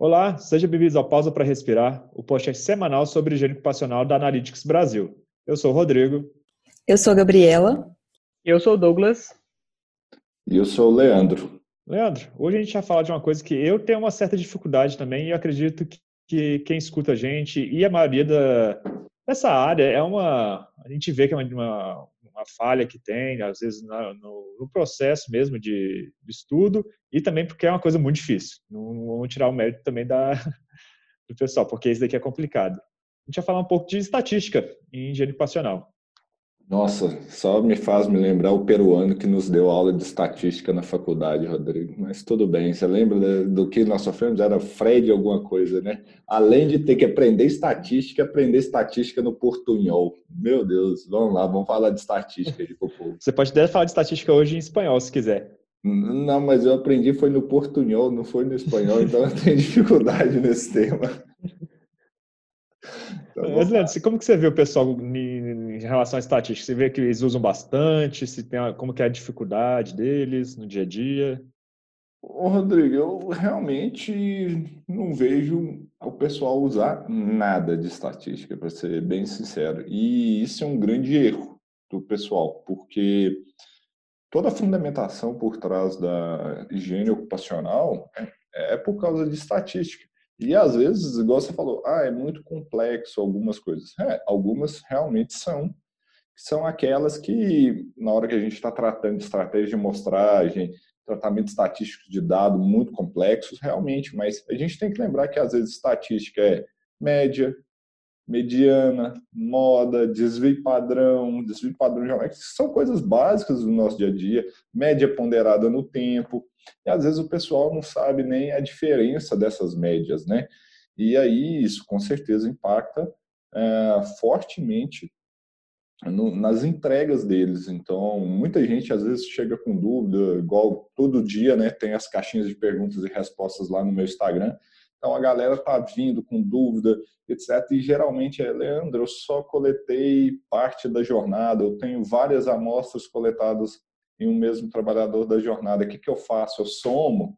Olá, seja bem-vindo ao Pausa para Respirar, o podcast semanal sobre higiene ocupacional da Analytics Brasil. Eu sou o Rodrigo. Eu sou a Gabriela. Eu sou o Douglas. E eu sou o Leandro. Leandro, hoje a gente vai falar de uma coisa que eu tenho uma certa dificuldade também e eu acredito que, que quem escuta a gente e a maioria da, dessa área é uma. A gente vê que é uma, uma falha que tem, às vezes, no, no, processo mesmo de, de, estudo, e também porque é uma coisa muito difícil. Não, não vamos tirar o mérito também da, do pessoal, porque isso daqui é complicado. A gente vai falar um pouco de estatística em engenharia ocupacional. Nossa, só me faz me lembrar o peruano que nos deu aula de estatística na faculdade, Rodrigo. Mas tudo bem, você lembra do que nós sofremos? Era Fred alguma coisa, né? Além de ter que aprender estatística, aprender estatística no portunhol. Meu Deus, vamos lá, vamos falar de estatística de povo. Você pode até falar de estatística hoje em espanhol, se quiser. Não, mas eu aprendi foi no portunhol, não foi no espanhol, então eu tenho dificuldade nesse tema. Mas, Leandro, como que você vê o pessoal em relação à estatística? Você vê que eles usam bastante? Se tem, como que é a dificuldade deles no dia a dia? Ô, Rodrigo, eu realmente não vejo o pessoal usar nada de estatística, para ser bem sincero. E isso é um grande erro do pessoal, porque toda a fundamentação por trás da higiene ocupacional é, é por causa de estatística. E às vezes, igual você falou, ah, é muito complexo algumas coisas. É, algumas realmente são. São aquelas que, na hora que a gente está tratando de estratégia de amostragem, tratamento estatístico de dados muito complexos, realmente, mas a gente tem que lembrar que às vezes estatística é média, mediana, moda, desvio padrão, desvio padrão geométrico, são coisas básicas do nosso dia a dia, média ponderada no tempo, e às vezes o pessoal não sabe nem a diferença dessas médias, né? E aí isso com certeza impacta é, fortemente no, nas entregas deles. Então, muita gente às vezes chega com dúvida, igual todo dia, né? Tem as caixinhas de perguntas e respostas lá no meu Instagram. Então a galera tá vindo com dúvida, etc. E geralmente é, Leandro, eu só coletei parte da jornada, eu tenho várias amostras coletadas em um mesmo trabalhador da jornada. O que, que eu faço? Eu somo,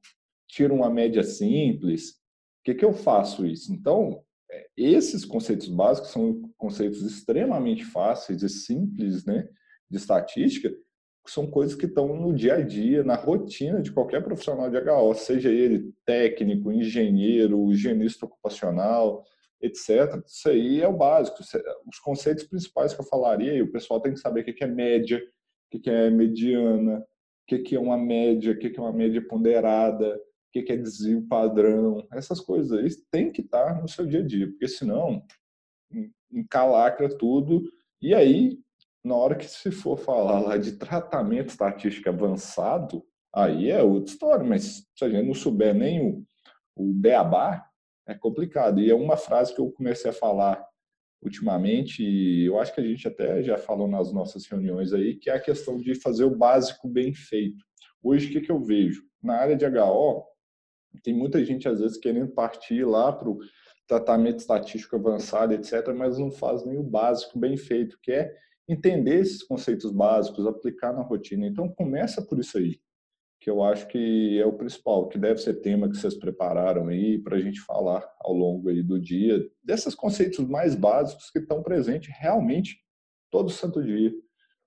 tiro uma média simples. O que, que eu faço isso? Então, é, esses conceitos básicos são conceitos extremamente fáceis e simples né, de estatística, são coisas que estão no dia a dia, na rotina de qualquer profissional de HO, seja ele técnico, engenheiro, higienista ocupacional, etc. Isso aí é o básico. Os conceitos principais que eu falaria, o pessoal tem que saber o que é média, o que é mediana, o que é uma média, o que é uma média ponderada, o que é desvio padrão. Essas coisas aí têm que estar no seu dia a dia, porque senão encalacra tudo. E aí na hora que se for falar lá de tratamento estatístico avançado, aí é outra história, mas se a gente não souber nem o, o beabá, é complicado. E é uma frase que eu comecei a falar ultimamente, e eu acho que a gente até já falou nas nossas reuniões aí, que é a questão de fazer o básico bem feito. Hoje, o que, que eu vejo? Na área de HO, tem muita gente, às vezes, querendo partir lá para o tratamento estatístico avançado, etc., mas não faz nem o básico bem feito, que é entender esses conceitos básicos, aplicar na rotina. Então, começa por isso aí, que eu acho que é o principal, que deve ser tema que vocês prepararam aí para a gente falar ao longo aí do dia, desses conceitos mais básicos que estão presentes realmente todo santo dia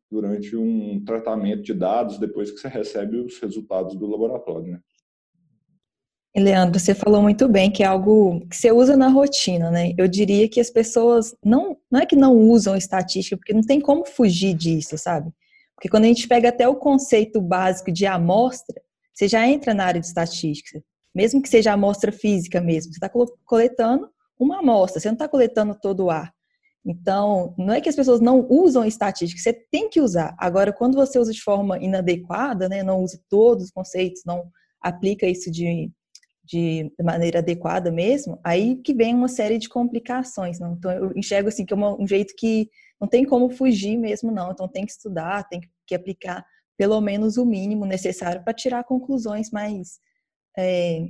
durante um tratamento de dados depois que você recebe os resultados do laboratório, né? Leandro, você falou muito bem que é algo que você usa na rotina, né? Eu diria que as pessoas não, não é que não usam estatística, porque não tem como fugir disso, sabe? Porque quando a gente pega até o conceito básico de amostra, você já entra na área de estatística, mesmo que seja amostra física mesmo. Você está coletando uma amostra, você não está coletando todo o ar. Então, não é que as pessoas não usam estatística, você tem que usar. Agora, quando você usa de forma inadequada, né, não usa todos os conceitos, não aplica isso de de, maneira adequada mesmo, aí que vem uma série de complicações. Não? Então, eu enxergo assim que é um jeito que não tem como fugir mesmo, não. Então, tem que estudar, tem que aplicar pelo menos o mínimo necessário para tirar conclusões mais, é,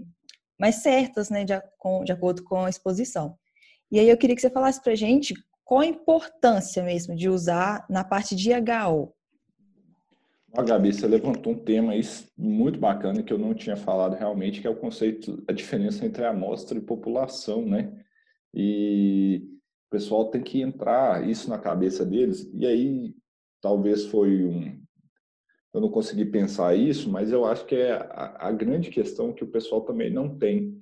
mais certas, né, de, de acordo com a exposição. E aí eu queria que você falasse para a gente qual a importância mesmo de usar na parte de HO. A Gabi, você levantou um tema muito bacana que eu não tinha falado realmente, que é o conceito, a diferença entre amostra e população, né? E pessoal tem que entrar isso na cabeça deles. E aí, talvez foi um. Eu não consegui pensar isso, mas eu acho que é a, a grande questão que o pessoal também não tem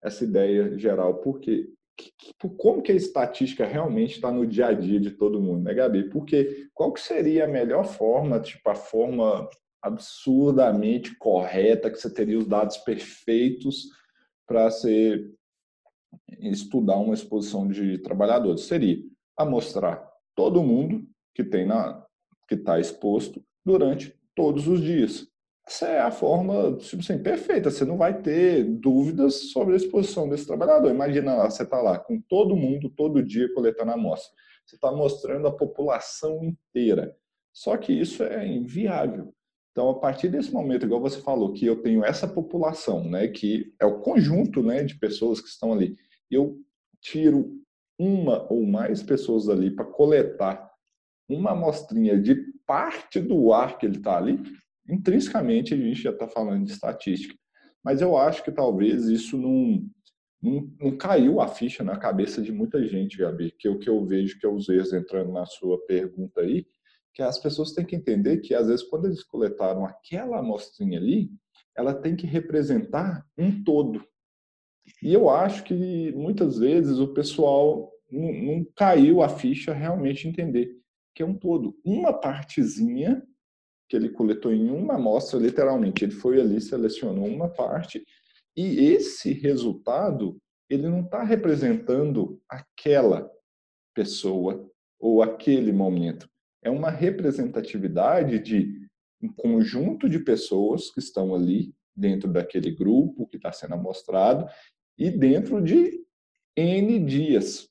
essa ideia geral. Porque como que a estatística realmente está no dia a dia de todo mundo, né, Gabi? Porque qual que seria a melhor forma, tipo a forma absurdamente correta que você teria os dados perfeitos para ser estudar uma exposição de trabalhadores? Seria amostrar todo mundo que tem na que está exposto durante todos os dias essa é a forma tipo assim, perfeita. Você não vai ter dúvidas sobre a exposição desse trabalhador. Imagina lá, você está lá com todo mundo, todo dia, coletando amostra. Você está mostrando a população inteira. Só que isso é inviável. Então, a partir desse momento, igual você falou, que eu tenho essa população, né, que é o conjunto né, de pessoas que estão ali, eu tiro uma ou mais pessoas ali para coletar uma amostrinha de parte do ar que ele está ali, intrinsecamente a gente já está falando de estatística. Mas eu acho que talvez isso não, não, não, caiu a ficha na cabeça de muita gente, Gabi, que é o que eu vejo que é os erros entrando na sua pergunta aí, que as pessoas têm que entender que às vezes quando eles coletaram aquela amostrinha ali, ela tem que representar um todo. E eu acho que muitas vezes o pessoal não, não caiu a ficha realmente entender que é um todo. Uma partezinha que ele coletou em uma amostra, literalmente. Ele foi ali, selecionou uma parte, e esse resultado, ele não está representando aquela pessoa ou aquele momento. É uma representatividade de um conjunto de pessoas que estão ali dentro daquele grupo que está sendo amostrado e dentro de N dias,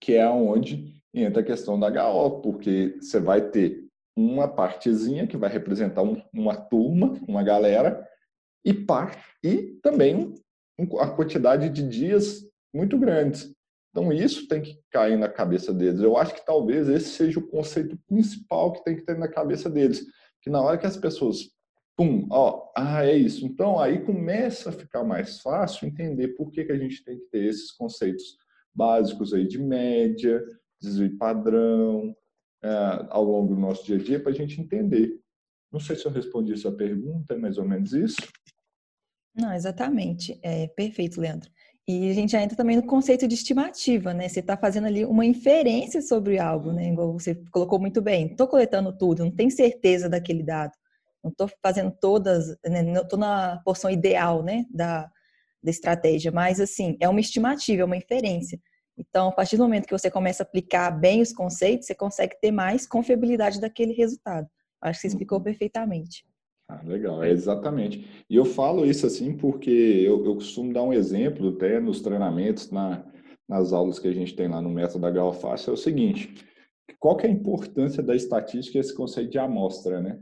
que é onde entra a questão da HO, porque você vai ter uma partezinha que vai representar um, uma turma, uma galera, e par, e também um, a quantidade de dias muito grandes. Então isso tem que cair na cabeça deles. Eu acho que talvez esse seja o conceito principal que tem que ter na cabeça deles, que na hora que as pessoas pum, ó, ah, é isso. Então aí começa a ficar mais fácil entender por que, que a gente tem que ter esses conceitos básicos aí de média, desvio padrão, é, ao longo do nosso dia a dia para a gente entender. Não sei se eu respondi essa pergunta, é mais ou menos isso? Não, exatamente. É perfeito, Leandro. E a gente já entra também no conceito de estimativa, né? Você está fazendo ali uma inferência sobre algo, né? Igual você colocou muito bem. Estou coletando tudo, não tenho certeza daquele dado. Não estou fazendo todas, né? não estou na porção ideal, né? Da, da estratégia, mas assim, é uma estimativa, é uma inferência. Então, a partir do momento que você começa a aplicar bem os conceitos, você consegue ter mais confiabilidade daquele resultado. Acho que você explicou uhum. perfeitamente. Ah, legal, é exatamente. E eu falo isso assim porque eu, eu costumo dar um exemplo até nos treinamentos, na, nas aulas que a gente tem lá no método da Galfácil, é o seguinte, qual que é a importância da estatística esse conceito de amostra, né?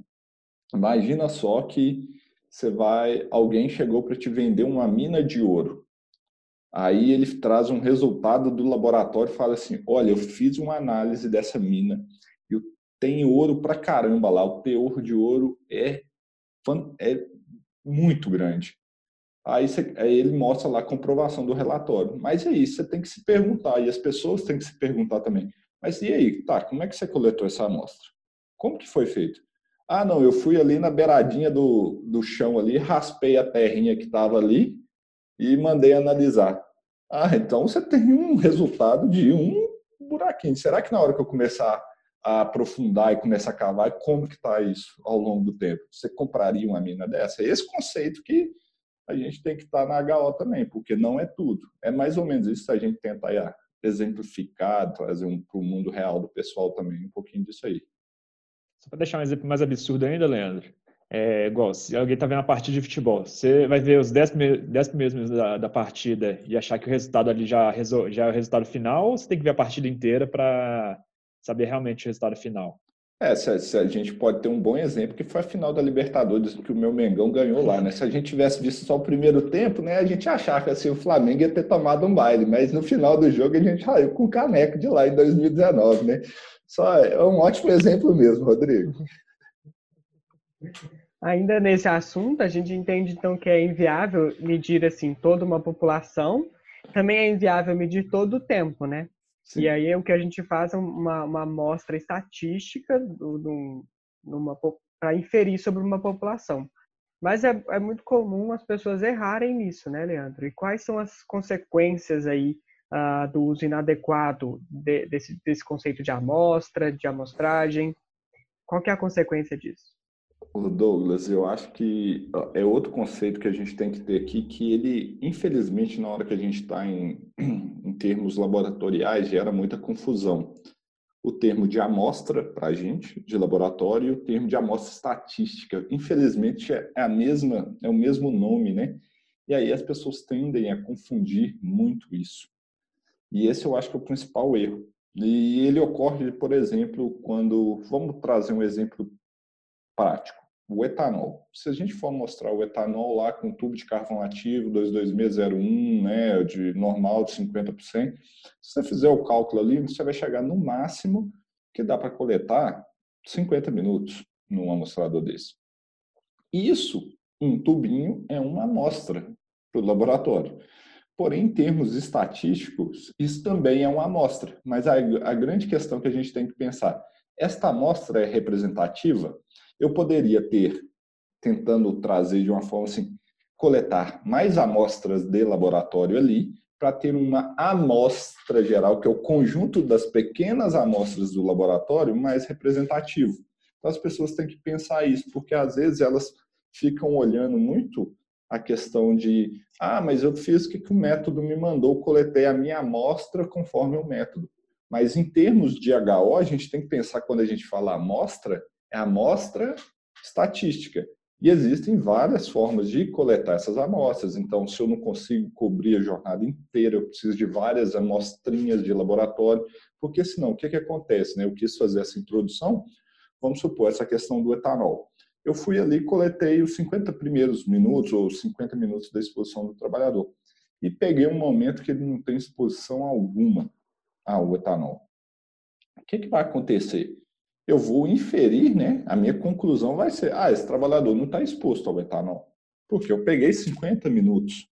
Imagina só que você vai, alguém chegou para te vender uma mina de ouro. Aí ele traz um resultado do laboratório e fala assim: olha, eu fiz uma análise dessa mina e tem ouro pra caramba lá, o teor de ouro é, é muito grande. Aí, você, aí ele mostra lá a comprovação do relatório. Mas aí, você tem que se perguntar, e as pessoas têm que se perguntar também. Mas e aí, tá, como é que você coletou essa amostra? Como que foi feito? Ah, não, eu fui ali na beiradinha do, do chão ali, raspei a terrinha que estava ali, e mandei analisar. Ah, então você tem um resultado de um buraquinho. Será que na hora que eu começar a aprofundar e começar a cavar, como que está isso ao longo do tempo? Você compraria uma mina dessa? Esse conceito que a gente tem que estar tá na HO também, porque não é tudo. É mais ou menos isso que a gente tenta aí, exemplificar, trazer um, para o mundo real do pessoal também, um pouquinho disso aí. Só para deixar um exemplo mais absurdo ainda, Leandro, é, igual, se alguém está vendo a partida de futebol, você vai ver os 10 primeiros, minutos da, da, partida e achar que o resultado ali já, já é o resultado final, ou você tem que ver a partida inteira para saber realmente o resultado final? É, se a, se a, gente pode ter um bom exemplo, que foi a final da Libertadores, que o meu Mengão ganhou lá, né? Se a gente tivesse visto só o primeiro tempo, né, a gente achava que assim, o Flamengo ia ter tomado um baile, mas no final do jogo a gente saiu com o caneco de lá em 2019, né? Só é um ótimo exemplo mesmo, Rodrigo. Ainda nesse assunto, a gente entende então que é inviável medir assim toda uma população, também é inviável medir todo o tempo, né? Sim. E aí o que a gente faz é uma, uma amostra estatística do, do, para inferir sobre uma população. Mas é, é, muito comum as pessoas errarem nisso, né, Leandro? E quais são as consequências aí uh, do uso inadequado de, desse, desse conceito de amostra, de amostragem? Qual que é a consequência disso? Douglas, eu acho que é outro conceito que a gente tem que ter aqui, que ele, infelizmente, na hora que a gente está em, em termos laboratoriais, gera muita confusão. O termo de amostra, para a gente, de laboratório, e o termo de amostra estatística. Infelizmente, é a mesma, é o mesmo nome, né? E aí as pessoas tendem a confundir muito isso. E esse eu acho que é o principal erro. E ele ocorre, por exemplo, quando. Vamos trazer um exemplo prático. O etanol. Se a gente for mostrar o etanol lá com tubo de carvão ativo 22601, né, de normal de 50%, se você fizer o cálculo ali, você vai chegar no máximo que dá para coletar 50 minutos num amostrador desse. Isso, um tubinho, é uma amostra para o laboratório. Porém, em termos estatísticos, isso também é uma amostra. Mas a, a grande questão que a gente tem que pensar, esta amostra é representativa? eu poderia ter, tentando trazer de uma forma assim, coletar mais amostras de laboratório ali, para ter uma amostra geral, que é o conjunto das pequenas amostras do laboratório mais representativo. Então, as pessoas têm que pensar isso, porque às vezes elas ficam olhando muito a questão de, ah, mas eu fiz o que, que o método me mandou, coletei a minha amostra conforme o método. Mas em termos de HO, a gente tem que pensar, quando a gente fala amostra, é amostra estatística. E existem várias formas de coletar essas amostras. Então, se eu não consigo cobrir a jornada inteira, eu preciso de várias amostrinhas de laboratório, porque senão, o que, que acontece? Né? Eu quis fazer essa introdução, vamos supor, essa questão do etanol. Eu fui ali, coletei os 50 primeiros minutos, ou 50 minutos da exposição do trabalhador, e peguei um momento que ele não tem exposição alguma ao etanol. O que, que vai acontecer? eu vou inferir, né? A minha conclusão vai ser: ah, esse trabalhador não está exposto ao etanol, porque eu peguei 50 minutos.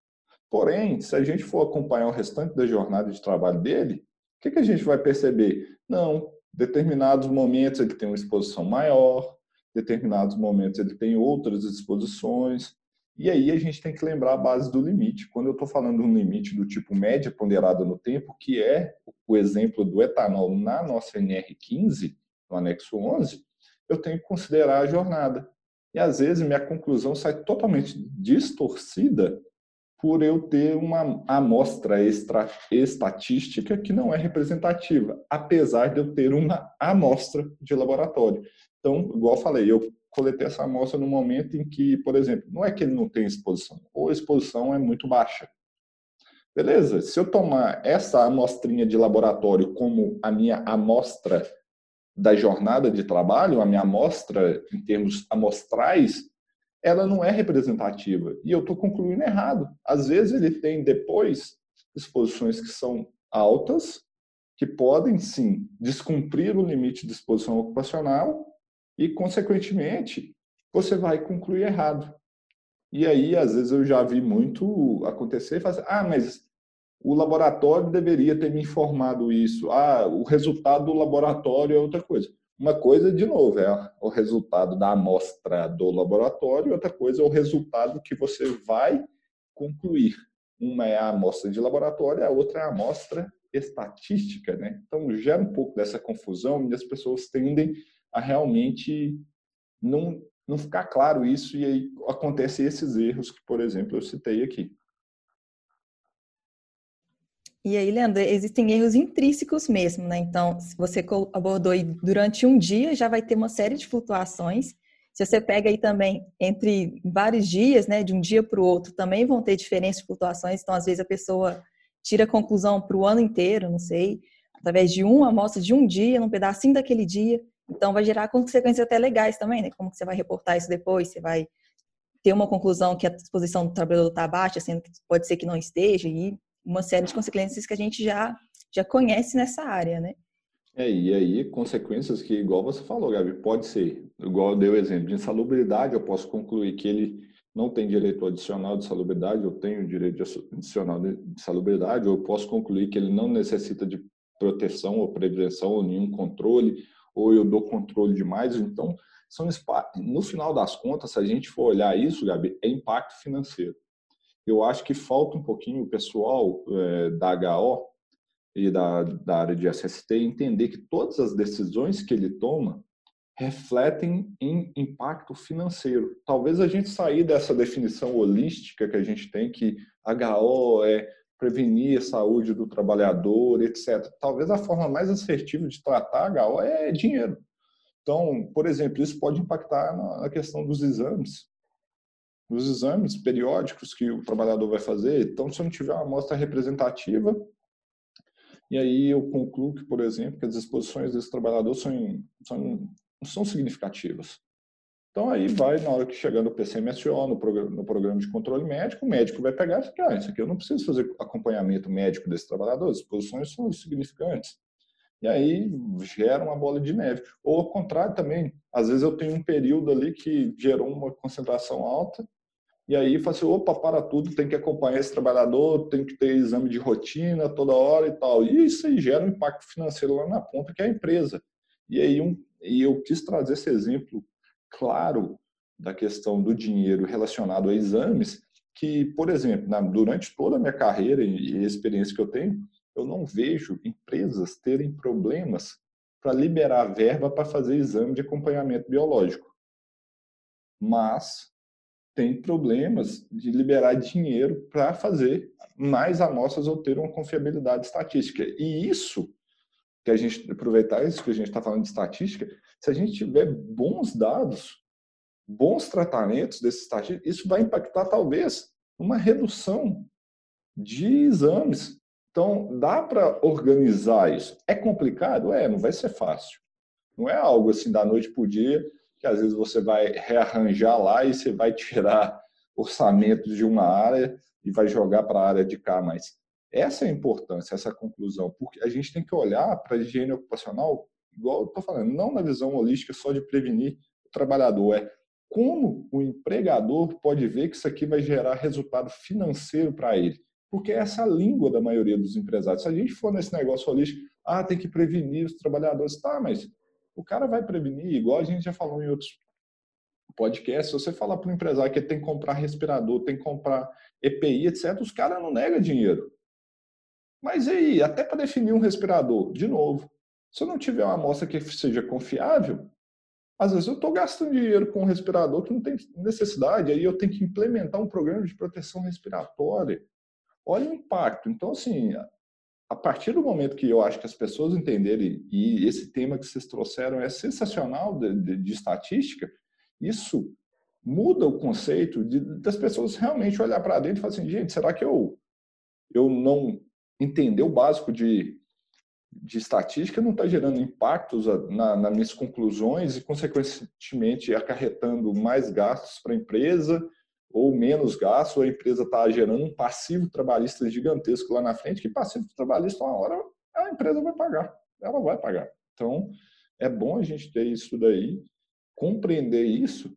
Porém, se a gente for acompanhar o restante da jornada de trabalho dele, o que, que a gente vai perceber? Não, determinados momentos ele tem uma exposição maior, determinados momentos ele tem outras exposições. E aí a gente tem que lembrar a base do limite. Quando eu estou falando um limite do tipo média ponderada no tempo, que é o exemplo do etanol na nossa NR15, no anexo 11, eu tenho que considerar a jornada. E às vezes minha conclusão sai totalmente distorcida por eu ter uma amostra extra, estatística que não é representativa, apesar de eu ter uma amostra de laboratório. Então, igual eu falei, eu coletei essa amostra no momento em que, por exemplo, não é que ele não tem exposição, ou a exposição é muito baixa. Beleza, se eu tomar essa amostrinha de laboratório como a minha amostra da jornada de trabalho, a minha amostra, em termos amostrais, ela não é representativa. E eu estou concluindo errado. Às vezes ele tem depois exposições que são altas, que podem sim descumprir o limite de exposição ocupacional e, consequentemente, você vai concluir errado. E aí, às vezes, eu já vi muito acontecer e fazer, ah, mas o laboratório deveria ter me informado isso. Ah, o resultado do laboratório é outra coisa. Uma coisa, de novo, é o resultado da amostra do laboratório, outra coisa é o resultado que você vai concluir. Uma é a amostra de laboratório, a outra é a amostra estatística, né? Então gera um pouco dessa confusão e as pessoas tendem a realmente não, não ficar claro isso e aí acontecem esses erros que, por exemplo, eu citei aqui. E aí, Leandro, existem erros intrínsecos mesmo, né? Então, se você abordou durante um dia, já vai ter uma série de flutuações. Se você pega aí também entre vários dias, né, de um dia para o outro, também vão ter diferentes flutuações. Então, às vezes, a pessoa tira a conclusão para o ano inteiro, não sei, através de uma amostra de um dia, num pedacinho daquele dia. Então, vai gerar consequências até legais também, né? Como que você vai reportar isso depois? Você vai ter uma conclusão que a disposição do trabalhador está baixa, sendo que pode ser que não esteja, e uma série de consequências que a gente já, já conhece nessa área, né? É, e aí, consequências que, igual você falou, Gabi, pode ser, igual eu dei o exemplo de insalubridade, eu posso concluir que ele não tem direito adicional de salubridade, eu tenho direito adicional de salubridade, ou eu posso concluir que ele não necessita de proteção ou prevenção ou nenhum controle, ou eu dou controle demais. Então, são no final das contas, se a gente for olhar isso, Gabi, é impacto financeiro. Eu acho que falta um pouquinho o pessoal é, da HO e da, da área de SST entender que todas as decisões que ele toma refletem em impacto financeiro. Talvez a gente sair dessa definição holística que a gente tem, que HO é prevenir a saúde do trabalhador, etc. Talvez a forma mais assertiva de tratar HO é dinheiro. Então, por exemplo, isso pode impactar na questão dos exames. Nos exames periódicos que o trabalhador vai fazer. Então, se eu não tiver uma amostra representativa, e aí eu concluo que, por exemplo, que as exposições desse trabalhador são, são são significativas. Então aí vai, na hora que chegar no PCMSO, no programa, no programa de controle médico, o médico vai pegar e falar, ah, isso aqui eu não preciso fazer acompanhamento médico desse trabalhador, as exposições são significantes. E aí gera uma bola de neve. Ou ao contrário também, às vezes eu tenho um período ali que gerou uma concentração alta, e aí fala assim, opa, para tudo, tem que acompanhar esse trabalhador, tem que ter exame de rotina toda hora e tal. E isso aí gera um impacto financeiro lá na ponta, que é a empresa. E aí um, e eu quis trazer esse exemplo claro da questão do dinheiro relacionado a exames, que, por exemplo, na, durante toda a minha carreira e experiência que eu tenho, eu não vejo empresas terem problemas para liberar verba para fazer exame de acompanhamento biológico. Mas tem problemas de liberar dinheiro para fazer mais amostras ou ter uma confiabilidade estatística. E isso que a gente aproveitar isso que a gente está falando de estatística, se a gente tiver bons dados, bons tratamentos desses estatísticos, isso vai impactar talvez uma redução de exames. Então, dá para organizar isso. É complicado? É, não vai ser fácil. Não é algo assim da noite para o dia, que às vezes você vai rearranjar lá e você vai tirar orçamento de uma área e vai jogar para a área de cá, mas essa é a importância, essa conclusão, porque a gente tem que olhar para a higiene ocupacional, igual eu estou falando, não na visão holística só de prevenir o trabalhador, é como o empregador pode ver que isso aqui vai gerar resultado financeiro para ele. Porque essa é a língua da maioria dos empresários. Se a gente for nesse negócio holístico, ah, tem que prevenir os trabalhadores, tá, mas o cara vai prevenir, igual a gente já falou em outros podcasts, se você falar para o empresário que ele tem que comprar respirador, tem que comprar EPI, etc., os caras não negam dinheiro. Mas aí, até para definir um respirador, de novo, se eu não tiver uma amostra que seja confiável, às vezes eu estou gastando dinheiro com um respirador que não tem necessidade, aí eu tenho que implementar um programa de proteção respiratória. Olha o impacto. Então, assim, a partir do momento que eu acho que as pessoas entenderem, e esse tema que vocês trouxeram é sensacional de, de, de estatística, isso muda o conceito de, das pessoas realmente olhar para dentro e falar assim, gente, será que eu, eu não entender o básico de, de estatística não está gerando impactos na, nas minhas conclusões e, consequentemente, acarretando mais gastos para a empresa ou menos gastos, ou a empresa está gerando um passivo trabalhista gigantesco lá na frente, que passivo trabalhista, uma hora a empresa vai pagar, ela vai pagar. Então, é bom a gente ter isso daí, compreender isso,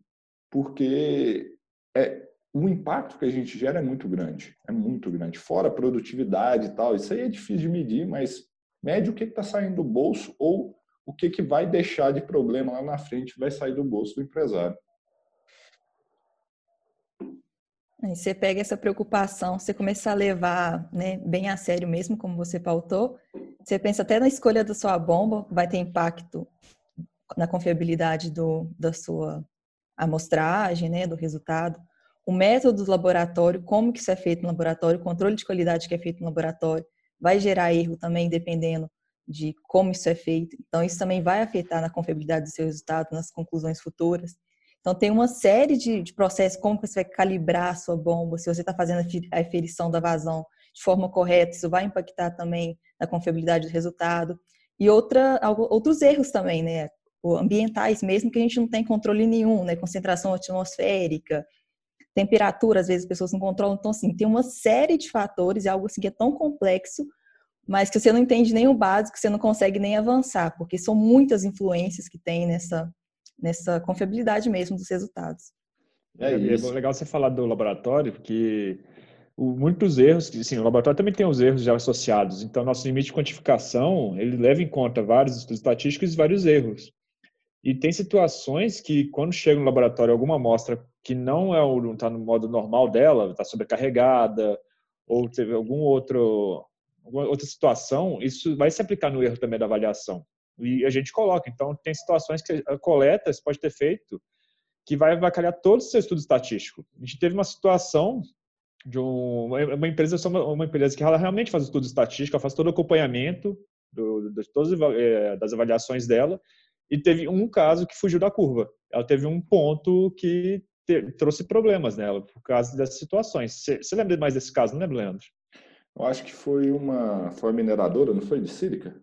porque é, o impacto que a gente gera é muito grande, é muito grande. Fora a produtividade e tal, isso aí é difícil de medir, mas mede o que está saindo do bolso ou o que, que vai deixar de problema lá na frente vai sair do bolso do empresário. Aí você pega essa preocupação, você começa a levar né, bem a sério mesmo, como você pautou. Você pensa até na escolha da sua bomba, vai ter impacto na confiabilidade do, da sua amostragem, né, do resultado o método do laboratório, como que isso é feito no laboratório, o controle de qualidade que é feito no laboratório, vai gerar erro também dependendo de como isso é feito. Então, isso também vai afetar na confiabilidade do seu resultado, nas conclusões futuras. Então, tem uma série de, de processos, como você vai calibrar a sua bomba, se você está fazendo a eferição da vazão de forma correta, isso vai impactar também na confiabilidade do resultado. E outra, outros erros também, né? Ambientais mesmo, que a gente não tem controle nenhum, né? Concentração atmosférica, temperatura, às vezes as pessoas não controlam. Então, assim, tem uma série de fatores, é algo assim que é tão complexo, mas que você não entende nem o básico, você não consegue nem avançar, porque são muitas influências que tem nessa, nessa confiabilidade mesmo dos resultados. É, é, é legal você falar do laboratório, porque muitos erros, sim, o laboratório também tem os erros já associados, então nosso limite de quantificação, ele leva em conta vários estudos estatísticos e vários erros. E tem situações que quando chega no laboratório alguma amostra que não é o está no modo normal dela, está sobrecarregada ou teve algum outro alguma outra situação, isso vai se aplicar no erro também da avaliação. E a gente coloca, então tem situações que a coleta você pode ter feito que vai avacalhar todo o seu estudo estatístico. A gente teve uma situação de um, uma empresa, uma empresa que ela realmente faz estudo estatístico, ela faz todo o acompanhamento do, de todas eh, das avaliações dela, e teve um caso que fugiu da curva. Ela teve um ponto que te, trouxe problemas nela por causa dessas situações. Você lembra mais desse caso, não lembra, Leandro? Eu acho que foi uma, foi uma mineradora, não foi de sílica?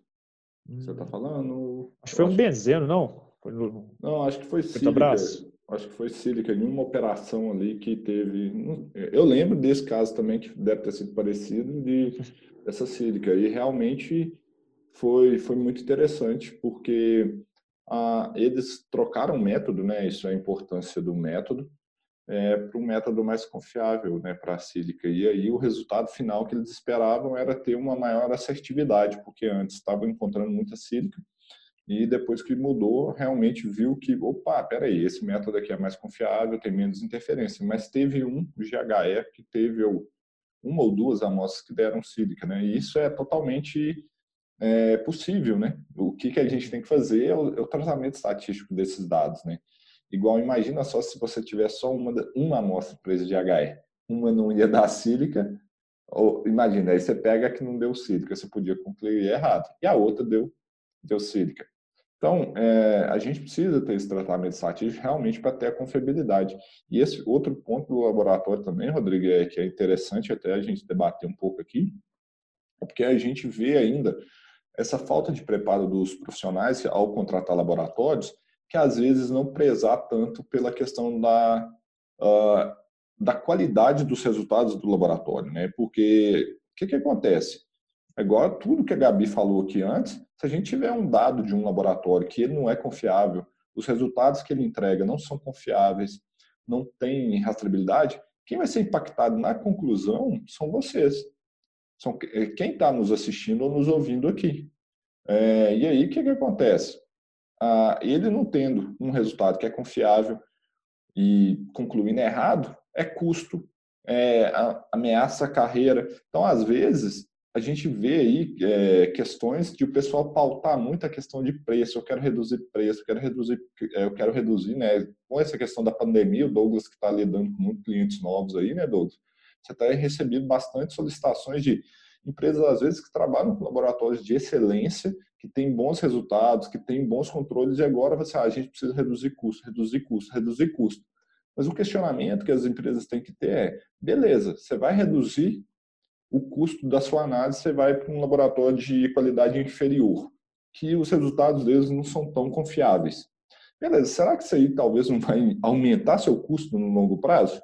Você está hum. falando? Acho que foi um benzeno, não? No... Não, acho que foi sílica acho que foi sílica, em uma operação ali que teve. Eu lembro desse caso também, que deve ter sido parecido, de essa sílica. E realmente foi, foi muito interessante, porque ah, eles trocaram o método, né? Isso é a importância do método, é, para um método mais confiável né, para a sílica. E aí o resultado final que eles esperavam era ter uma maior assertividade, porque antes estavam encontrando muita sílica e depois que mudou, realmente viu que, opa, peraí, esse método aqui é mais confiável, tem menos interferência. Mas teve um GHE que teve uma ou duas amostras que deram sílica, né? E isso é totalmente é, possível, né? O que, que a gente tem que fazer é o, é o tratamento estatístico desses dados, né? Igual, imagina só se você tiver só uma, uma amostra presa de GHE, uma não ia dar sílica, ou imagina, aí você pega que não deu sílica, você podia concluir errado, e a outra deu, deu sílica. Então, é, a gente precisa ter esse tratamento estatístico realmente para ter a confiabilidade. E esse outro ponto do laboratório também, Rodrigo, é que é interessante até a gente debater um pouco aqui, é porque a gente vê ainda essa falta de preparo dos profissionais ao contratar laboratórios, que às vezes não prezar tanto pela questão da, uh, da qualidade dos resultados do laboratório, né? Porque o que, que acontece? Agora, tudo que a Gabi falou aqui antes, se a gente tiver um dado de um laboratório que ele não é confiável, os resultados que ele entrega não são confiáveis, não tem rastreabilidade, quem vai ser impactado na conclusão são vocês. São é, quem está nos assistindo ou nos ouvindo aqui. É, e aí, o que, que acontece? Ah, ele não tendo um resultado que é confiável e concluindo errado, é custo, é, ameaça a carreira. Então, às vezes, a gente vê aí é, questões de o pessoal pautar muito a questão de preço. Eu quero reduzir preço, eu quero reduzir, é, eu quero reduzir, né? Com essa questão da pandemia, o Douglas que está lidando com muitos clientes novos aí, né, Douglas? Você está recebido bastante solicitações de empresas às vezes que trabalham com laboratórios de excelência, que têm bons resultados, que têm bons controles e agora você, ah, a gente precisa reduzir custo, reduzir custo, reduzir custo. Mas o questionamento que as empresas têm que ter é, beleza, você vai reduzir o custo da sua análise você vai para um laboratório de qualidade inferior, que os resultados deles não são tão confiáveis. Beleza, será que isso aí talvez não vai aumentar seu custo no longo prazo?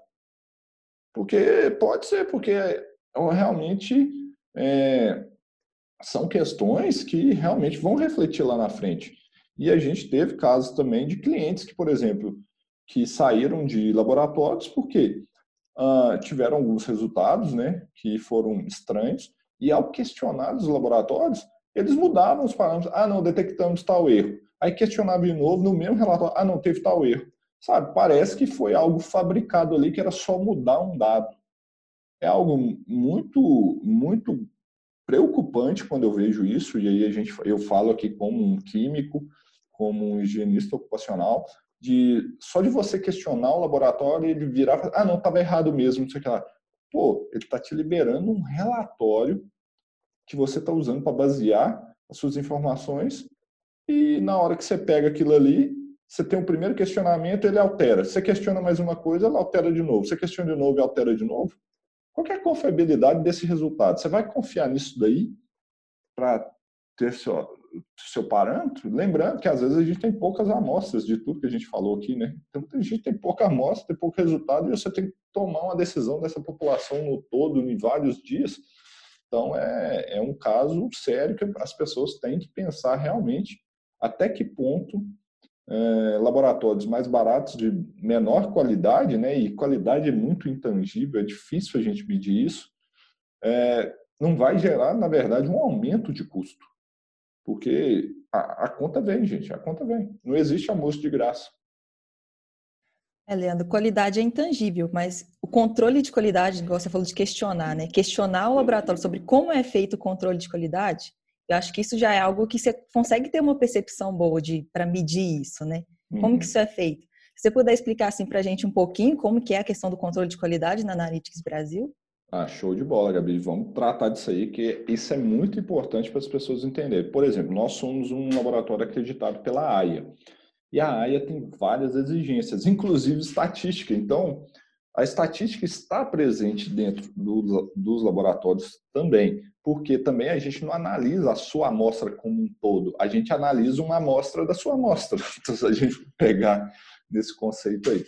Porque pode ser, porque é, realmente é, são questões que realmente vão refletir lá na frente. E a gente teve casos também de clientes que, por exemplo, que saíram de laboratórios porque uh, tiveram alguns resultados né, que foram estranhos, e ao questionar os laboratórios, eles mudavam os parâmetros. Ah, não, detectamos tal erro. Aí questionava de novo no mesmo relatório. Ah, não, teve tal erro. Sabe, parece que foi algo fabricado ali, que era só mudar um dado. É algo muito, muito preocupante quando eu vejo isso, e aí a gente, eu falo aqui como um químico, como um higienista ocupacional, de só de você questionar o laboratório ele virar e falar, ah, não, estava errado mesmo, não sei o que lá. Pô, ele está te liberando um relatório que você está usando para basear as suas informações e na hora que você pega aquilo ali, você tem o um primeiro questionamento, ele altera. Você questiona mais uma coisa, ele altera de novo. Você questiona de novo e altera de novo. Qual é a confiabilidade desse resultado? Você vai confiar nisso daí para ter seu, seu parâmetro, lembrando que às vezes a gente tem poucas amostras de tudo que a gente falou aqui, né? Então a gente tem pouca amostra, tem pouco resultado e você tem que tomar uma decisão dessa população no todo, em vários dias. Então, é, é um caso sério que as pessoas têm que pensar realmente até que ponto é, laboratórios mais baratos, de menor qualidade, né, e qualidade é muito intangível, é difícil a gente medir isso, é, não vai gerar, na verdade, um aumento de custo. Porque a, a conta vem, gente, a conta vem. Não existe almoço de graça. É, Leandro, qualidade é intangível, mas o controle de qualidade, igual você falou de questionar, né? Questionar o laboratório sobre como é feito o controle de qualidade, eu acho que isso já é algo que você consegue ter uma percepção boa de para medir isso, né? Como uhum. que isso é feito? Se você puder explicar assim para a gente um pouquinho como que é a questão do controle de qualidade na Analytics Brasil? Ah, show de bola, Gabi. Vamos tratar disso aí, que isso é muito importante para as pessoas entenderem. Por exemplo, nós somos um laboratório acreditado pela AIA. E a AIA tem várias exigências, inclusive estatística. Então, a estatística está presente dentro do, dos laboratórios também, porque também a gente não analisa a sua amostra como um todo, a gente analisa uma amostra da sua amostra. Então, se a gente pegar nesse conceito aí.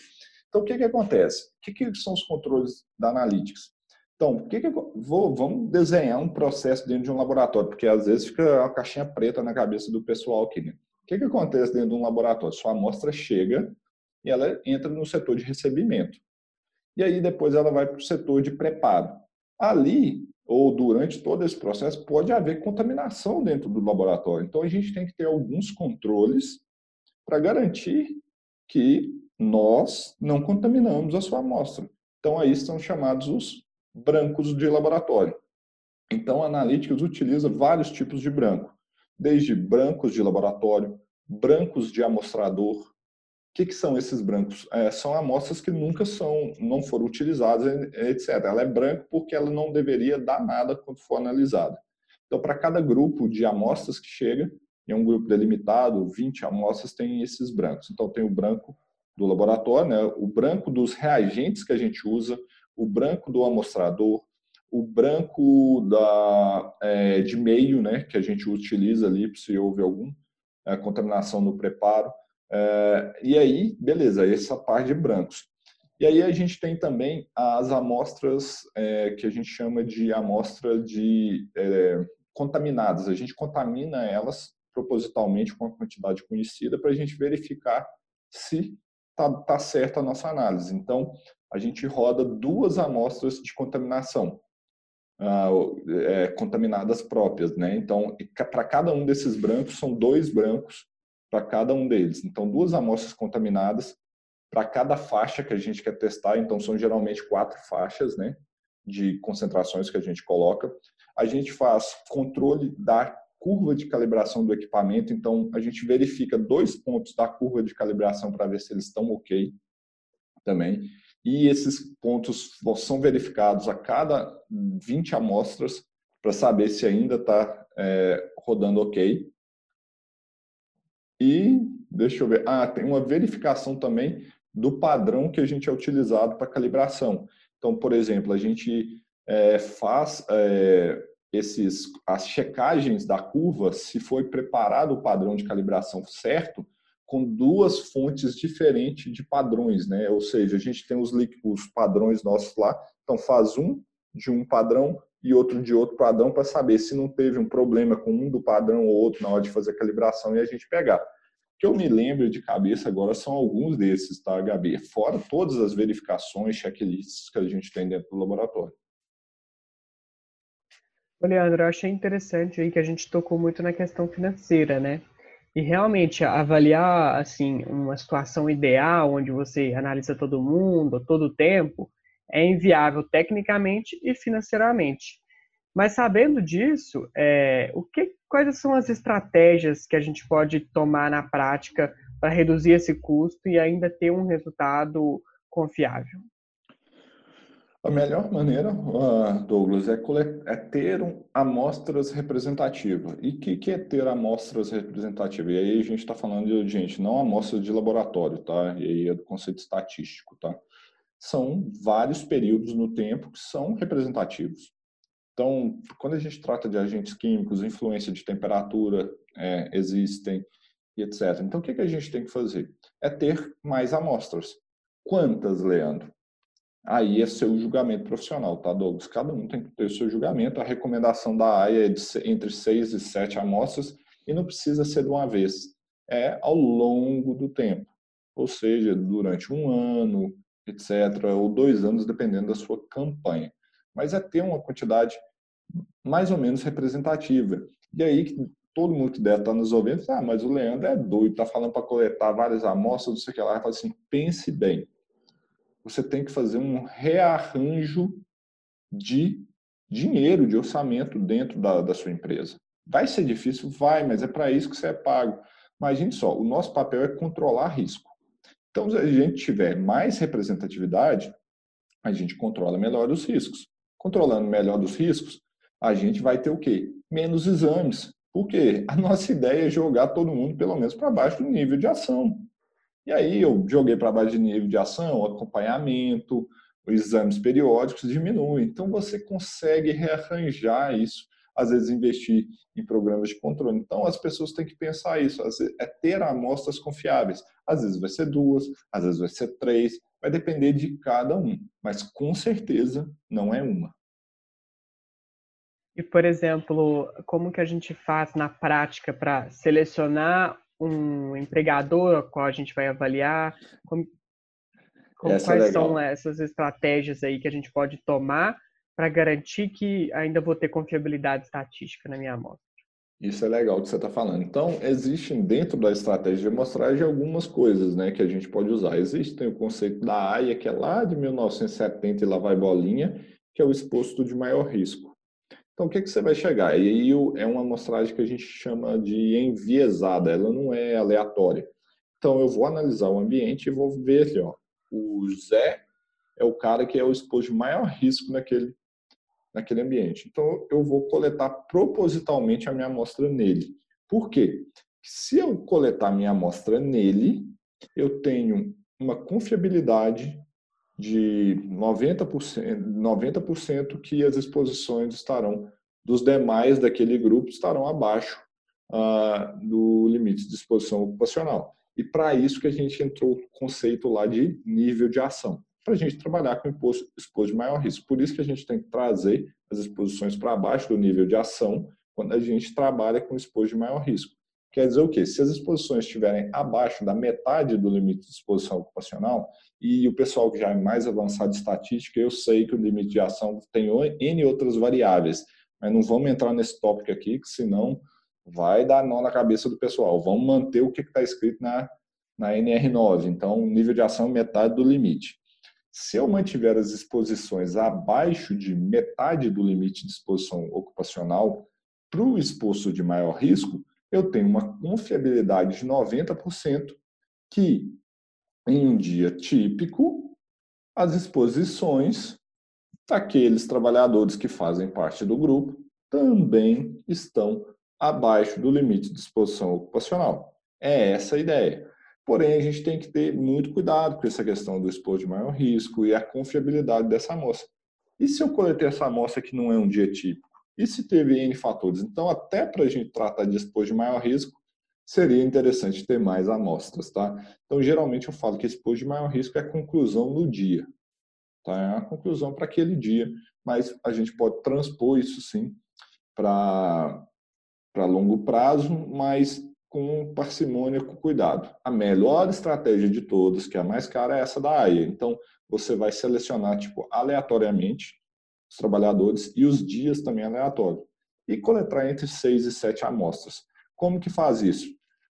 Então, o que, que acontece? O que, que são os controles da Analytics? Então, por que, que eu vou, vamos desenhar um processo dentro de um laboratório? Porque às vezes fica uma caixinha preta na cabeça do pessoal aqui. Né? O que, que acontece dentro de um laboratório? Sua amostra chega e ela entra no setor de recebimento. E aí depois ela vai para o setor de preparo. Ali, ou durante todo esse processo, pode haver contaminação dentro do laboratório. Então a gente tem que ter alguns controles para garantir que nós não contaminamos a sua amostra. Então aí são chamados os brancos de laboratório. Então a Analytics utiliza vários tipos de branco desde brancos de laboratório, brancos de amostrador. Que, que são esses brancos? É, são amostras que nunca são, não foram utilizadas, etc. Ela é branco porque ela não deveria dar nada quando for analisada. Então, para cada grupo de amostras que chega, em um grupo delimitado, 20 amostras, tem esses brancos. Então, tem o branco do laboratório, né? o branco dos reagentes que a gente usa, o branco do amostrador, o branco da, é, de meio, né, que a gente utiliza ali se houve alguma é, contaminação no preparo. É, e aí, beleza, essa parte de brancos. E aí a gente tem também as amostras é, que a gente chama de amostra de é, contaminadas. A gente contamina elas propositalmente com a quantidade conhecida para a gente verificar se está tá certa a nossa análise. Então, a gente roda duas amostras de contaminação uh, é, contaminadas próprias, né? Então, para cada um desses brancos, são dois brancos para cada um deles. Então, duas amostras contaminadas para cada faixa que a gente quer testar. Então, são geralmente quatro faixas, né? De concentrações que a gente coloca. A gente faz controle da curva de calibração do equipamento. Então, a gente verifica dois pontos da curva de calibração para ver se eles estão ok também e esses pontos são verificados a cada 20 amostras para saber se ainda está é, rodando ok. E, deixa eu ver, ah, tem uma verificação também do padrão que a gente é utilizado para calibração. Então, por exemplo, a gente é, faz é, esses, as checagens da curva, se foi preparado o padrão de calibração certo, com duas fontes diferentes de padrões, né? Ou seja, a gente tem os, os padrões nossos lá, então faz um de um padrão e outro de outro padrão para saber se não teve um problema com um do padrão ou outro na hora de fazer a calibração e a gente pegar. O que eu me lembro de cabeça agora são alguns desses, tá, Gabi? Fora todas as verificações, checklists que a gente tem dentro do laboratório. Leandro, eu achei interessante aí que a gente tocou muito na questão financeira, né? E realmente avaliar assim uma situação ideal onde você analisa todo mundo, todo o tempo, é inviável tecnicamente e financeiramente. Mas sabendo disso, é, o que, quais são as estratégias que a gente pode tomar na prática para reduzir esse custo e ainda ter um resultado confiável? A melhor maneira, Douglas, é, é ter amostras representativas. E o que, que é ter amostras representativas? E aí a gente está falando de, gente, não amostras de laboratório, tá? E aí é do conceito estatístico, tá? São vários períodos no tempo que são representativos. Então, quando a gente trata de agentes químicos, influência de temperatura é, existem e etc. Então, o que, que a gente tem que fazer? É ter mais amostras. Quantas, Leandro? aí é seu julgamento profissional, tá, Douglas? Cada um tem que ter o seu julgamento. A recomendação da AIA é de entre seis e sete amostras e não precisa ser de uma vez. É ao longo do tempo, ou seja, durante um ano, etc., ou dois anos, dependendo da sua campanha. Mas é ter uma quantidade mais ou menos representativa. E aí, todo mundo que deve estar nos ouvindo, ah, mas o Leandro é doido, está falando para coletar várias amostras, não sei o que lá. Eu falo assim, pense bem você tem que fazer um rearranjo de dinheiro, de orçamento dentro da, da sua empresa. Vai ser difícil? Vai, mas é para isso que você é pago. Imagine só, o nosso papel é controlar risco. Então, se a gente tiver mais representatividade, a gente controla melhor os riscos. Controlando melhor os riscos, a gente vai ter o quê? Menos exames. Por quê? A nossa ideia é jogar todo mundo pelo menos para baixo do nível de ação. E aí eu joguei para baixo de nível de ação, acompanhamento, os exames periódicos diminuem. Então você consegue rearranjar isso, às vezes investir em programas de controle. Então as pessoas têm que pensar isso, é ter amostras confiáveis. Às vezes vai ser duas, às vezes vai ser três, vai depender de cada um, mas com certeza não é uma. E, por exemplo, como que a gente faz na prática para selecionar um empregador a qual a gente vai avaliar? Como, como, é quais é são essas estratégias aí que a gente pode tomar para garantir que ainda vou ter confiabilidade estatística na minha amostra? Isso é legal que você está falando. Então, existem dentro da estratégia de amostragem algumas coisas né, que a gente pode usar. Existe o conceito da AIA, que é lá de 1970 e lá vai bolinha, que é o exposto de maior risco. Então, o que, que você vai chegar? E aí é uma amostragem que a gente chama de enviesada, ela não é aleatória. Então, eu vou analisar o ambiente e vou ver ali, ó, o Zé é o cara que é o exposto de maior risco naquele, naquele ambiente. Então, eu vou coletar propositalmente a minha amostra nele. Por quê? Se eu coletar minha amostra nele, eu tenho uma confiabilidade de 90%, 90% que as exposições estarão dos demais daquele grupo estarão abaixo uh, do limite de exposição ocupacional. E para isso que a gente entrou o conceito lá de nível de ação, para a gente trabalhar com imposto exposto de maior risco. Por isso que a gente tem que trazer as exposições para baixo do nível de ação quando a gente trabalha com exposto de maior risco. Quer dizer o quê? Se as exposições estiverem abaixo da metade do limite de exposição ocupacional, e o pessoal que já é mais avançado de estatística, eu sei que o limite de ação tem N outras variáveis, mas não vamos entrar nesse tópico aqui, que senão vai dar nó na cabeça do pessoal. Vamos manter o que está escrito na, na NR9. Então, nível de ação metade do limite. Se eu mantiver as exposições abaixo de metade do limite de exposição ocupacional para o exposto de maior risco, eu tenho uma confiabilidade de 90% que, em um dia típico, as exposições daqueles trabalhadores que fazem parte do grupo também estão abaixo do limite de exposição ocupacional. É essa a ideia. Porém, a gente tem que ter muito cuidado com essa questão do exposto de maior risco e a confiabilidade dessa amostra. E se eu coletei essa amostra que não é um dia típico? E se teve N fatores? Então, até para a gente tratar de expor de maior risco, seria interessante ter mais amostras, tá? Então, geralmente eu falo que expor de maior risco é a conclusão no dia, tá? É a conclusão para aquele dia, mas a gente pode transpor isso sim para longo prazo, mas com parcimônia, com cuidado. A melhor estratégia de todas, que é a mais cara, é essa da AIA. Então, você vai selecionar tipo aleatoriamente os trabalhadores e os dias também aleatório. E coletar entre seis e sete amostras. Como que faz isso?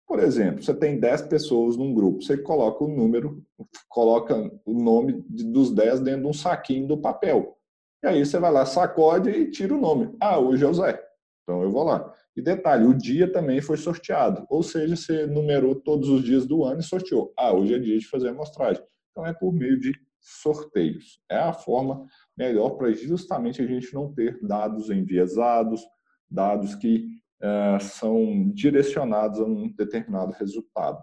Por exemplo, você tem 10 pessoas num grupo, você coloca o número, coloca o nome dos 10 dentro de um saquinho do papel. E aí você vai lá, sacode e tira o nome. Ah, hoje é o Zé. Então eu vou lá. E detalhe, o dia também foi sorteado. Ou seja, você numerou todos os dias do ano e sorteou. Ah, hoje é dia de fazer a amostragem. Então é por meio de sorteios. É a forma melhor para justamente a gente não ter dados enviesados, dados que uh, são direcionados a um determinado resultado.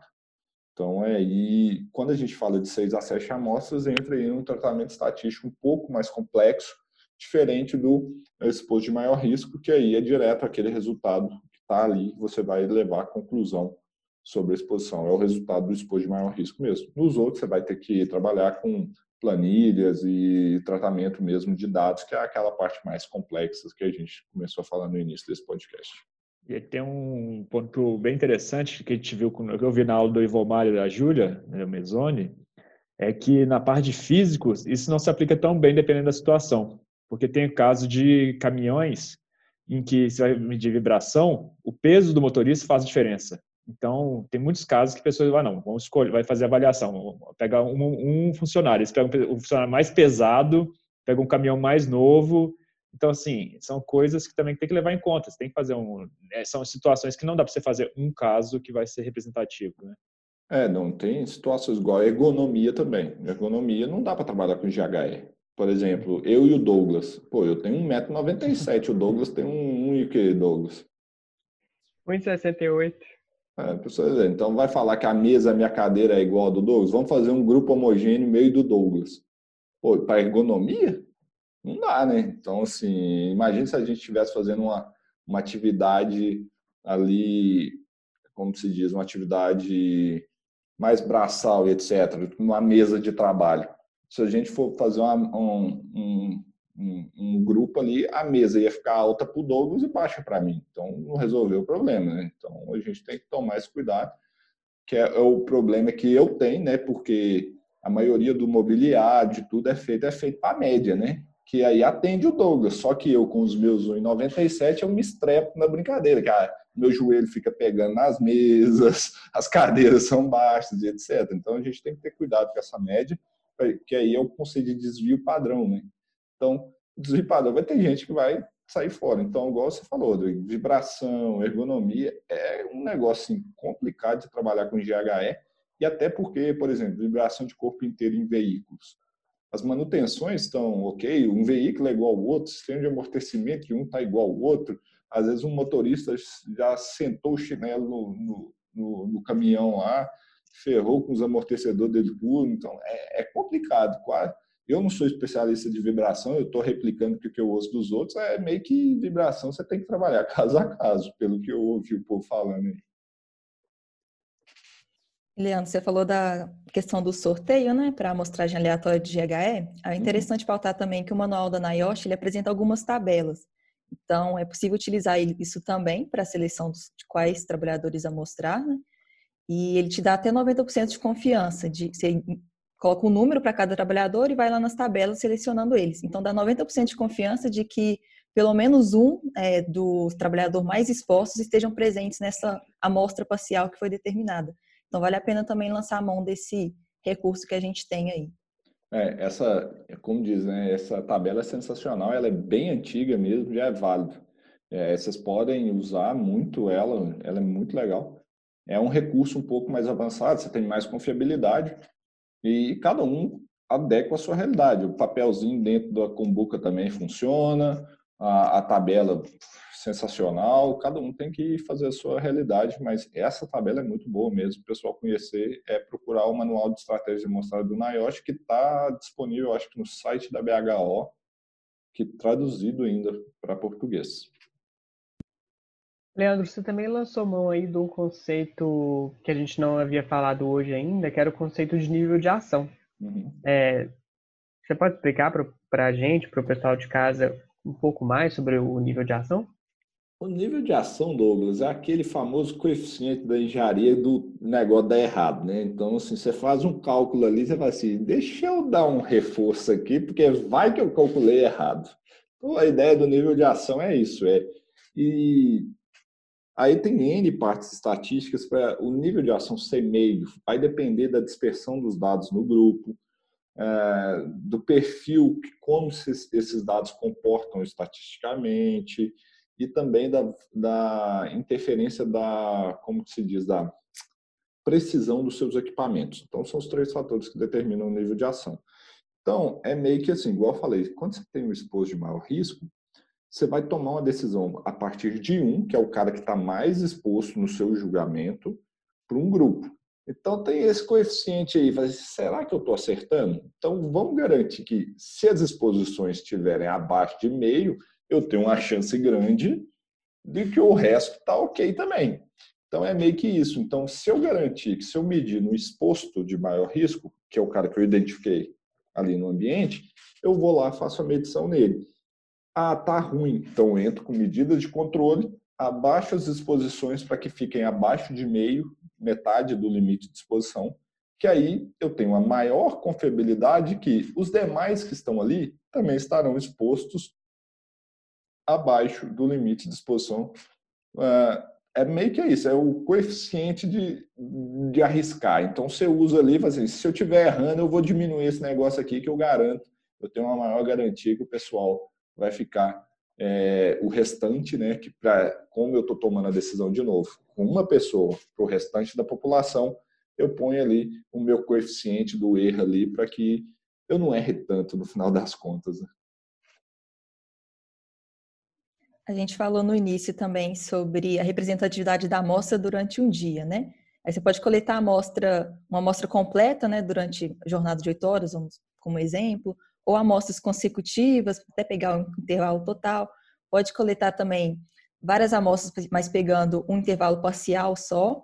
Então, é, e quando a gente fala de 6 a 7 amostras, entra em um tratamento estatístico um pouco mais complexo, diferente do exposto de maior risco, que aí é direto aquele resultado que está ali, você vai levar a conclusão sobre a exposição. É o resultado do exposto de maior risco mesmo. Nos outros, você vai ter que trabalhar com planilhas e tratamento mesmo de dados, que é aquela parte mais complexa que a gente começou a falar no início desse podcast. E tem um ponto bem interessante que a gente viu, que eu vi na aula do Ivomar e da Júlia, né, Mezzoni, é que na parte de físicos, isso não se aplica tão bem dependendo da situação. Porque tem o caso de caminhões em que você vai medir vibração, o peso do motorista faz diferença. Então, tem muitos casos que pessoas vão, não, vamos escolher, vai fazer avaliação, pega um, um funcionário, eles pegam um funcionário mais pesado, pega um caminhão mais novo. Então, assim, são coisas que também tem que levar em conta. Você tem que fazer um. É, são situações que não dá para você fazer um caso que vai ser representativo, né? É, não tem situações igual a ergonomia também. Ergonomia não dá para trabalhar com GHE. Por exemplo, eu e o Douglas. Pô, eu tenho 1,97m, o Douglas tem um, um e o que, Douglas? 1,68m. É, então vai falar que a mesa, a minha cadeira é igual a do Douglas? Vamos fazer um grupo homogêneo meio do Douglas. Pô, para ergonomia? Não dá, né? Então, assim, imagine se a gente estivesse fazendo uma, uma atividade ali, como se diz, uma atividade mais braçal e etc., uma mesa de trabalho. Se a gente for fazer uma, um, um, um, grupo ali, a mesa ia ficar alta para o Douglas e baixa para mim. Então, não resolveu o problema, né? Então, a gente tem que tomar esse cuidado, que é, é o problema que eu tenho, né? Porque a maioria do mobiliário, de tudo é feito, é feito para média, né? Que aí atende o Douglas. Só que eu, com os meus 1,97, eu me estrepo na brincadeira, que ah, meu joelho fica pegando nas mesas, as cadeiras são baixas, etc. Então, a gente tem que ter cuidado com essa média, que aí é o conceito de desvio padrão, né? Então, desvio padrão, vai ter gente que vai sair fora. Então, igual você falou, Rodrigo, vibração, ergonomia, é um negócio assim, complicado de trabalhar com GHE, e até porque, por exemplo, vibração de corpo inteiro em veículos. As manutenções estão ok, um veículo é igual ao outro, sistema de amortecimento que um está igual ao outro. Às vezes um motorista já sentou o chinelo no, no, no, no caminhão lá, ferrou com os amortecedores dele puro, então é, é complicado. Quase. Eu não sou especialista de vibração, eu estou replicando o que eu ouço dos outros, é meio que vibração você tem que trabalhar caso a caso, pelo que eu ouvi o povo falando aí. Leandro, você falou da questão do sorteio, né, para amostragem aleatória de GHE. É uhum. interessante pautar também que o manual da NIOSH ele apresenta algumas tabelas. Então, é possível utilizar isso também para a seleção de quais trabalhadores amostrar, né? E ele te dá até 90% de confiança. De, você coloca um número para cada trabalhador e vai lá nas tabelas selecionando eles. Então, dá 90% de confiança de que pelo menos um é, dos trabalhadores mais expostos estejam presentes nessa amostra parcial que foi determinada. Então, vale a pena também lançar a mão desse recurso que a gente tem aí. É, essa, como diz, né, essa tabela é sensacional, ela é bem antiga mesmo, já é válida. É, vocês podem usar muito ela, ela é muito legal é um recurso um pouco mais avançado, você tem mais confiabilidade e cada um adequa a sua realidade. O papelzinho dentro da Combuca também funciona, a, a, tabela sensacional, cada um tem que fazer a sua realidade, mas essa tabela é muito boa mesmo, o pessoal conhecer, é procurar o manual de estratégia de mostrada do NIOSH, que está disponível, acho que no site da BHO, que traduzido ainda para português. Leandro, você também lançou mão aí de um conceito que a gente não havia falado hoje ainda, que era o conceito de nível de ação. Uhum. É, você pode explicar para a gente, para o pessoal de casa, um pouco mais sobre o nível de ação? O nível de ação, Douglas, é aquele famoso coeficiente da engenharia do negócio dar errado, né? Então, assim, você faz um cálculo ali, você vai assim, deixa eu dar um reforço aqui, porque vai que eu calculei errado. Então, a ideia do nível de ação é isso, é e Aí tem N partes estatísticas para o nível de ação ser meio, vai depender da dispersão dos dados no grupo, é, do perfil, como esses dados comportam estatisticamente, e também da, da interferência da, como se diz, da precisão dos seus equipamentos. Então, são os três fatores que determinam o nível de ação. Então, é meio que assim, igual eu falei, quando você tem um exposto de maior risco, você vai tomar uma decisão a partir de um, que é o cara que está mais exposto no seu julgamento, para um grupo. Então tem esse coeficiente aí, vai, será que eu estou acertando? Então vamos garantir que se as exposições estiverem abaixo de meio, eu tenho uma chance grande de que o resto está ok também. Então é meio que isso. Então se eu garantir que se eu medir no exposto de maior risco, que é o cara que eu identifiquei ali no ambiente, eu vou lá, faço a medição nele. Ah, tá ruim. Então entro com medidas de controle, abaixo as exposições para que fiquem abaixo de meio, metade do limite de exposição, que aí eu tenho uma maior confiabilidade que os demais que estão ali também estarão expostos abaixo do limite de exposição. É meio que isso, é o coeficiente de, de arriscar. Então você usa ali, assim, se eu estiver errando, eu vou diminuir esse negócio aqui que eu garanto, eu tenho uma maior garantia que o pessoal vai ficar é, o restante, né, que para como eu estou tomando a decisão de novo, com uma pessoa para o restante da população, eu ponho ali o meu coeficiente do erro ali para que eu não erre tanto no final das contas. Né? A gente falou no início também sobre a representatividade da amostra durante um dia, né? Aí você pode coletar amostra, uma amostra completa, né, durante a jornada de oito horas, vamos, como exemplo, ou amostras consecutivas, até pegar o intervalo total. Pode coletar também várias amostras, mas pegando um intervalo parcial só,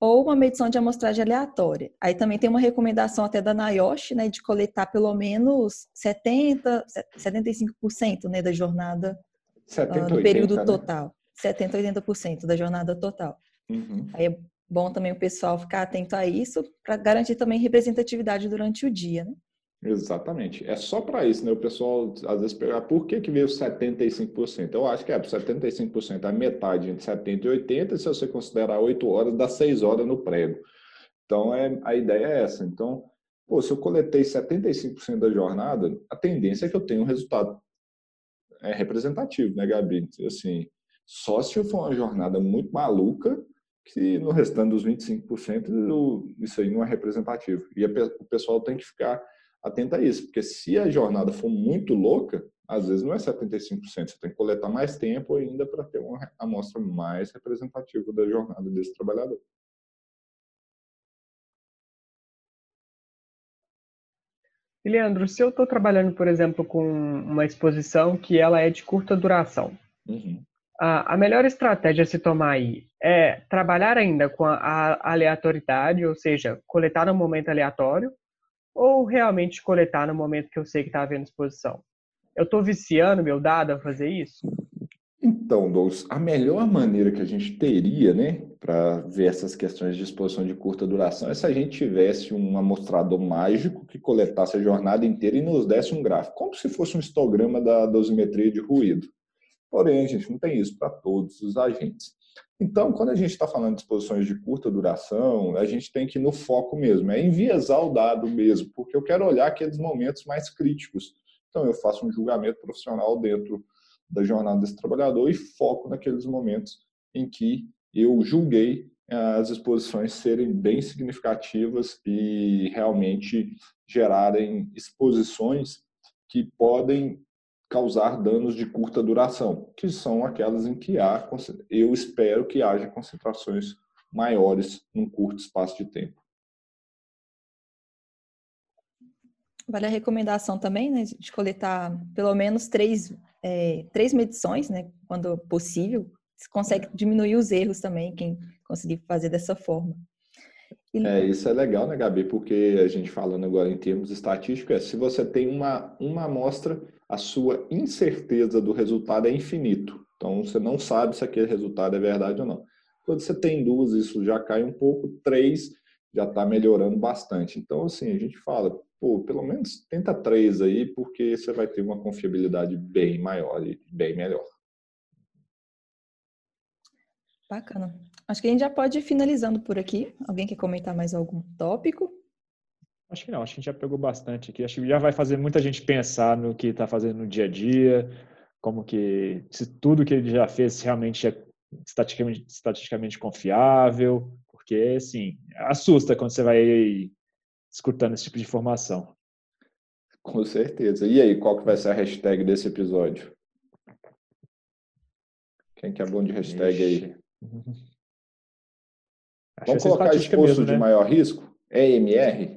ou uma medição de amostragem aleatória. Aí também tem uma recomendação até da NIOSH, né, de coletar pelo menos 70, 75% né, da jornada 70, uh, do período 80, né? total. Né? 70, 80% da jornada total. Uhum. Aí é bom também o pessoal ficar atento a isso para garantir também representatividade durante o dia, né? Exatamente. É só para isso, né? O pessoal às vezes pergunta, por que, que veio 75%? Eu acho que é 75% é a metade entre 70 e 80, se você considerar 8 horas, dá 6 horas no prego. Então, é, a ideia é essa. Então, pô, se eu coletei 75% da jornada, a tendência é que eu tenha um resultado é, representativo, né, Gabi? Assim, só se for uma jornada muito maluca, que no restante dos 25% isso aí não é representativo. E o pessoal tem que ficar atenta a isso, porque se a jornada for muito louca, às vezes não é 75%, você tem que coletar mais tempo ainda para ter uma amostra mais representativa da jornada desse trabalhador. E Leandro, se eu estou trabalhando, por exemplo, com uma exposição que ela é de curta duração, uhum. a, a, melhor estratégia a se tomar aí é trabalhar ainda com a, a aleatoriedade, ou seja, coletar no momento aleatório, ou realmente coletar no momento que eu sei que está havendo exposição? Eu estou viciando meu dado a fazer isso? Então, Douglas, a melhor maneira que a gente teria, né, para ver essas questões de exposição de curta duração é se a gente tivesse um amostrador mágico que coletasse a jornada inteira e nos desse um gráfico, como se fosse um histograma da dosimetria de ruído. Porém, a gente não tem isso para todos os agentes. Então, quando a gente está falando de exposições de curta duração, a gente tem que ir no foco mesmo, é enviesar o dado mesmo, porque eu quero olhar aqueles momentos mais críticos. Então, eu faço um julgamento profissional dentro da jornada desse trabalhador e foco naqueles momentos em que eu julguei eh, as exposições serem bem significativas e realmente gerarem exposições que podem causar danos de curta duração, que são aquelas em que há, eu espero que haja concentrações maiores num curto espaço de tempo. Vale a recomendação também, né, de coletar pelo menos três, é, três medições, né, quando possível. Você consegue diminuir os erros também, quem conseguir fazer dessa forma. É, isso é legal, né, Gabi? Porque a gente falando agora em termos estatísticos, é, se você tem uma, uma amostra a sua incerteza do resultado é infinito. Então, você não sabe se aquele resultado é verdade ou não. Quando você tem duas, isso já cai um pouco. Três, já está melhorando bastante. Então, assim, a gente fala, pô, pelo menos tenta três aí, porque você vai ter uma confiabilidade bem maior e bem melhor. Bacana. Acho que a gente já pode ir finalizando por aqui. Alguém quer comentar mais algum tópico? Acho que não, acho que a gente já pegou bastante aqui. Acho que já vai fazer muita gente pensar no que está fazendo no dia a dia, como que se tudo que ele já fez realmente é estatisticamente, estatisticamente confiável, porque, assim, assusta quando você vai escutando esse tipo de informação. Com certeza. E aí, qual que vai ser a hashtag desse episódio? Quem que é bom de hashtag Ixi. aí? Vamos colocar exposto mesmo, né? de maior risco? EMR?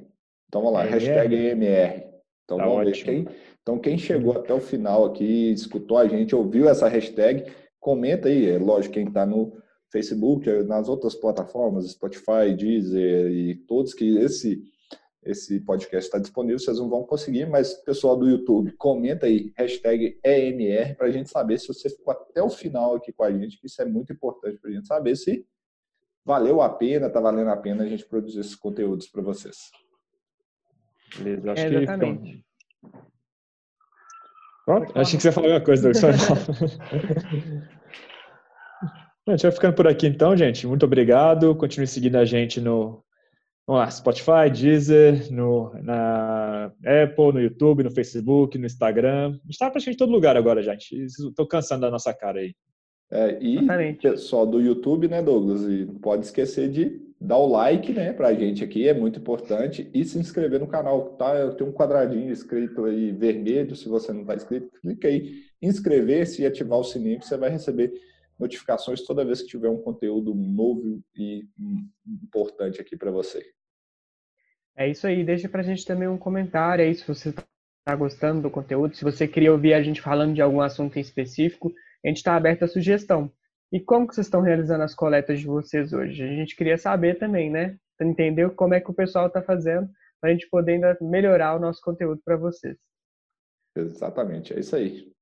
Então vamos lá, EMR. hashtag EMR. Então tá vamos ótimo. ver quem. Então, quem chegou até o final aqui, escutou a gente, ouviu essa hashtag, comenta aí. É lógico, quem está no Facebook, nas outras plataformas, Spotify, Deezer e todos que esse esse podcast está disponível, vocês não vão conseguir, mas pessoal do YouTube, comenta aí, hashtag EMR, para a gente saber se você ficou até o final aqui com a gente, que isso é muito importante para a gente saber se valeu a pena, está valendo a pena a gente produzir esses conteúdos para vocês. Beleza, acho é, exatamente. que... Pronto, achei que você falar alguma coisa, Douglas. a gente vai ficando por aqui então, gente. Muito obrigado. Continue seguindo a gente no Vamos lá, Spotify, Deezer, no, na Apple, no YouTube, no Facebook, no Instagram. A gente está praticamente em todo lugar agora, gente. Estou cansando da nossa cara aí. É, e Exatamente. pessoal do YouTube, né, Douglas? E não pode esquecer de dar o like, né, pra gente aqui, é muito importante, e se inscrever no canal, tá? Eu tenho um quadradinho escrito aí vermelho, se você não está inscrito, clica aí, inscrever-se e ativar o sininho, que você vai receber notificações toda vez que tiver um conteúdo novo e importante aqui para você. É isso aí, deixa pra gente também um comentário aí se você está gostando do conteúdo, se você queria ouvir a gente falando de algum assunto em específico, a gente está aberto à sugestão. E como que vocês estão realizando as coletas de vocês hoje? A gente queria saber também, né? Para entender como é que o pessoal está fazendo, para a gente poder ainda melhorar o nosso conteúdo para vocês. Exatamente, é isso aí.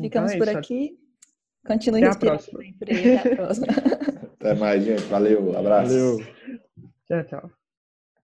Ficamos então é por aqui. Continue Até a próxima. Até a próxima. Até mais, gente. Valeu, abraço. Valeu. Tchau, tchau.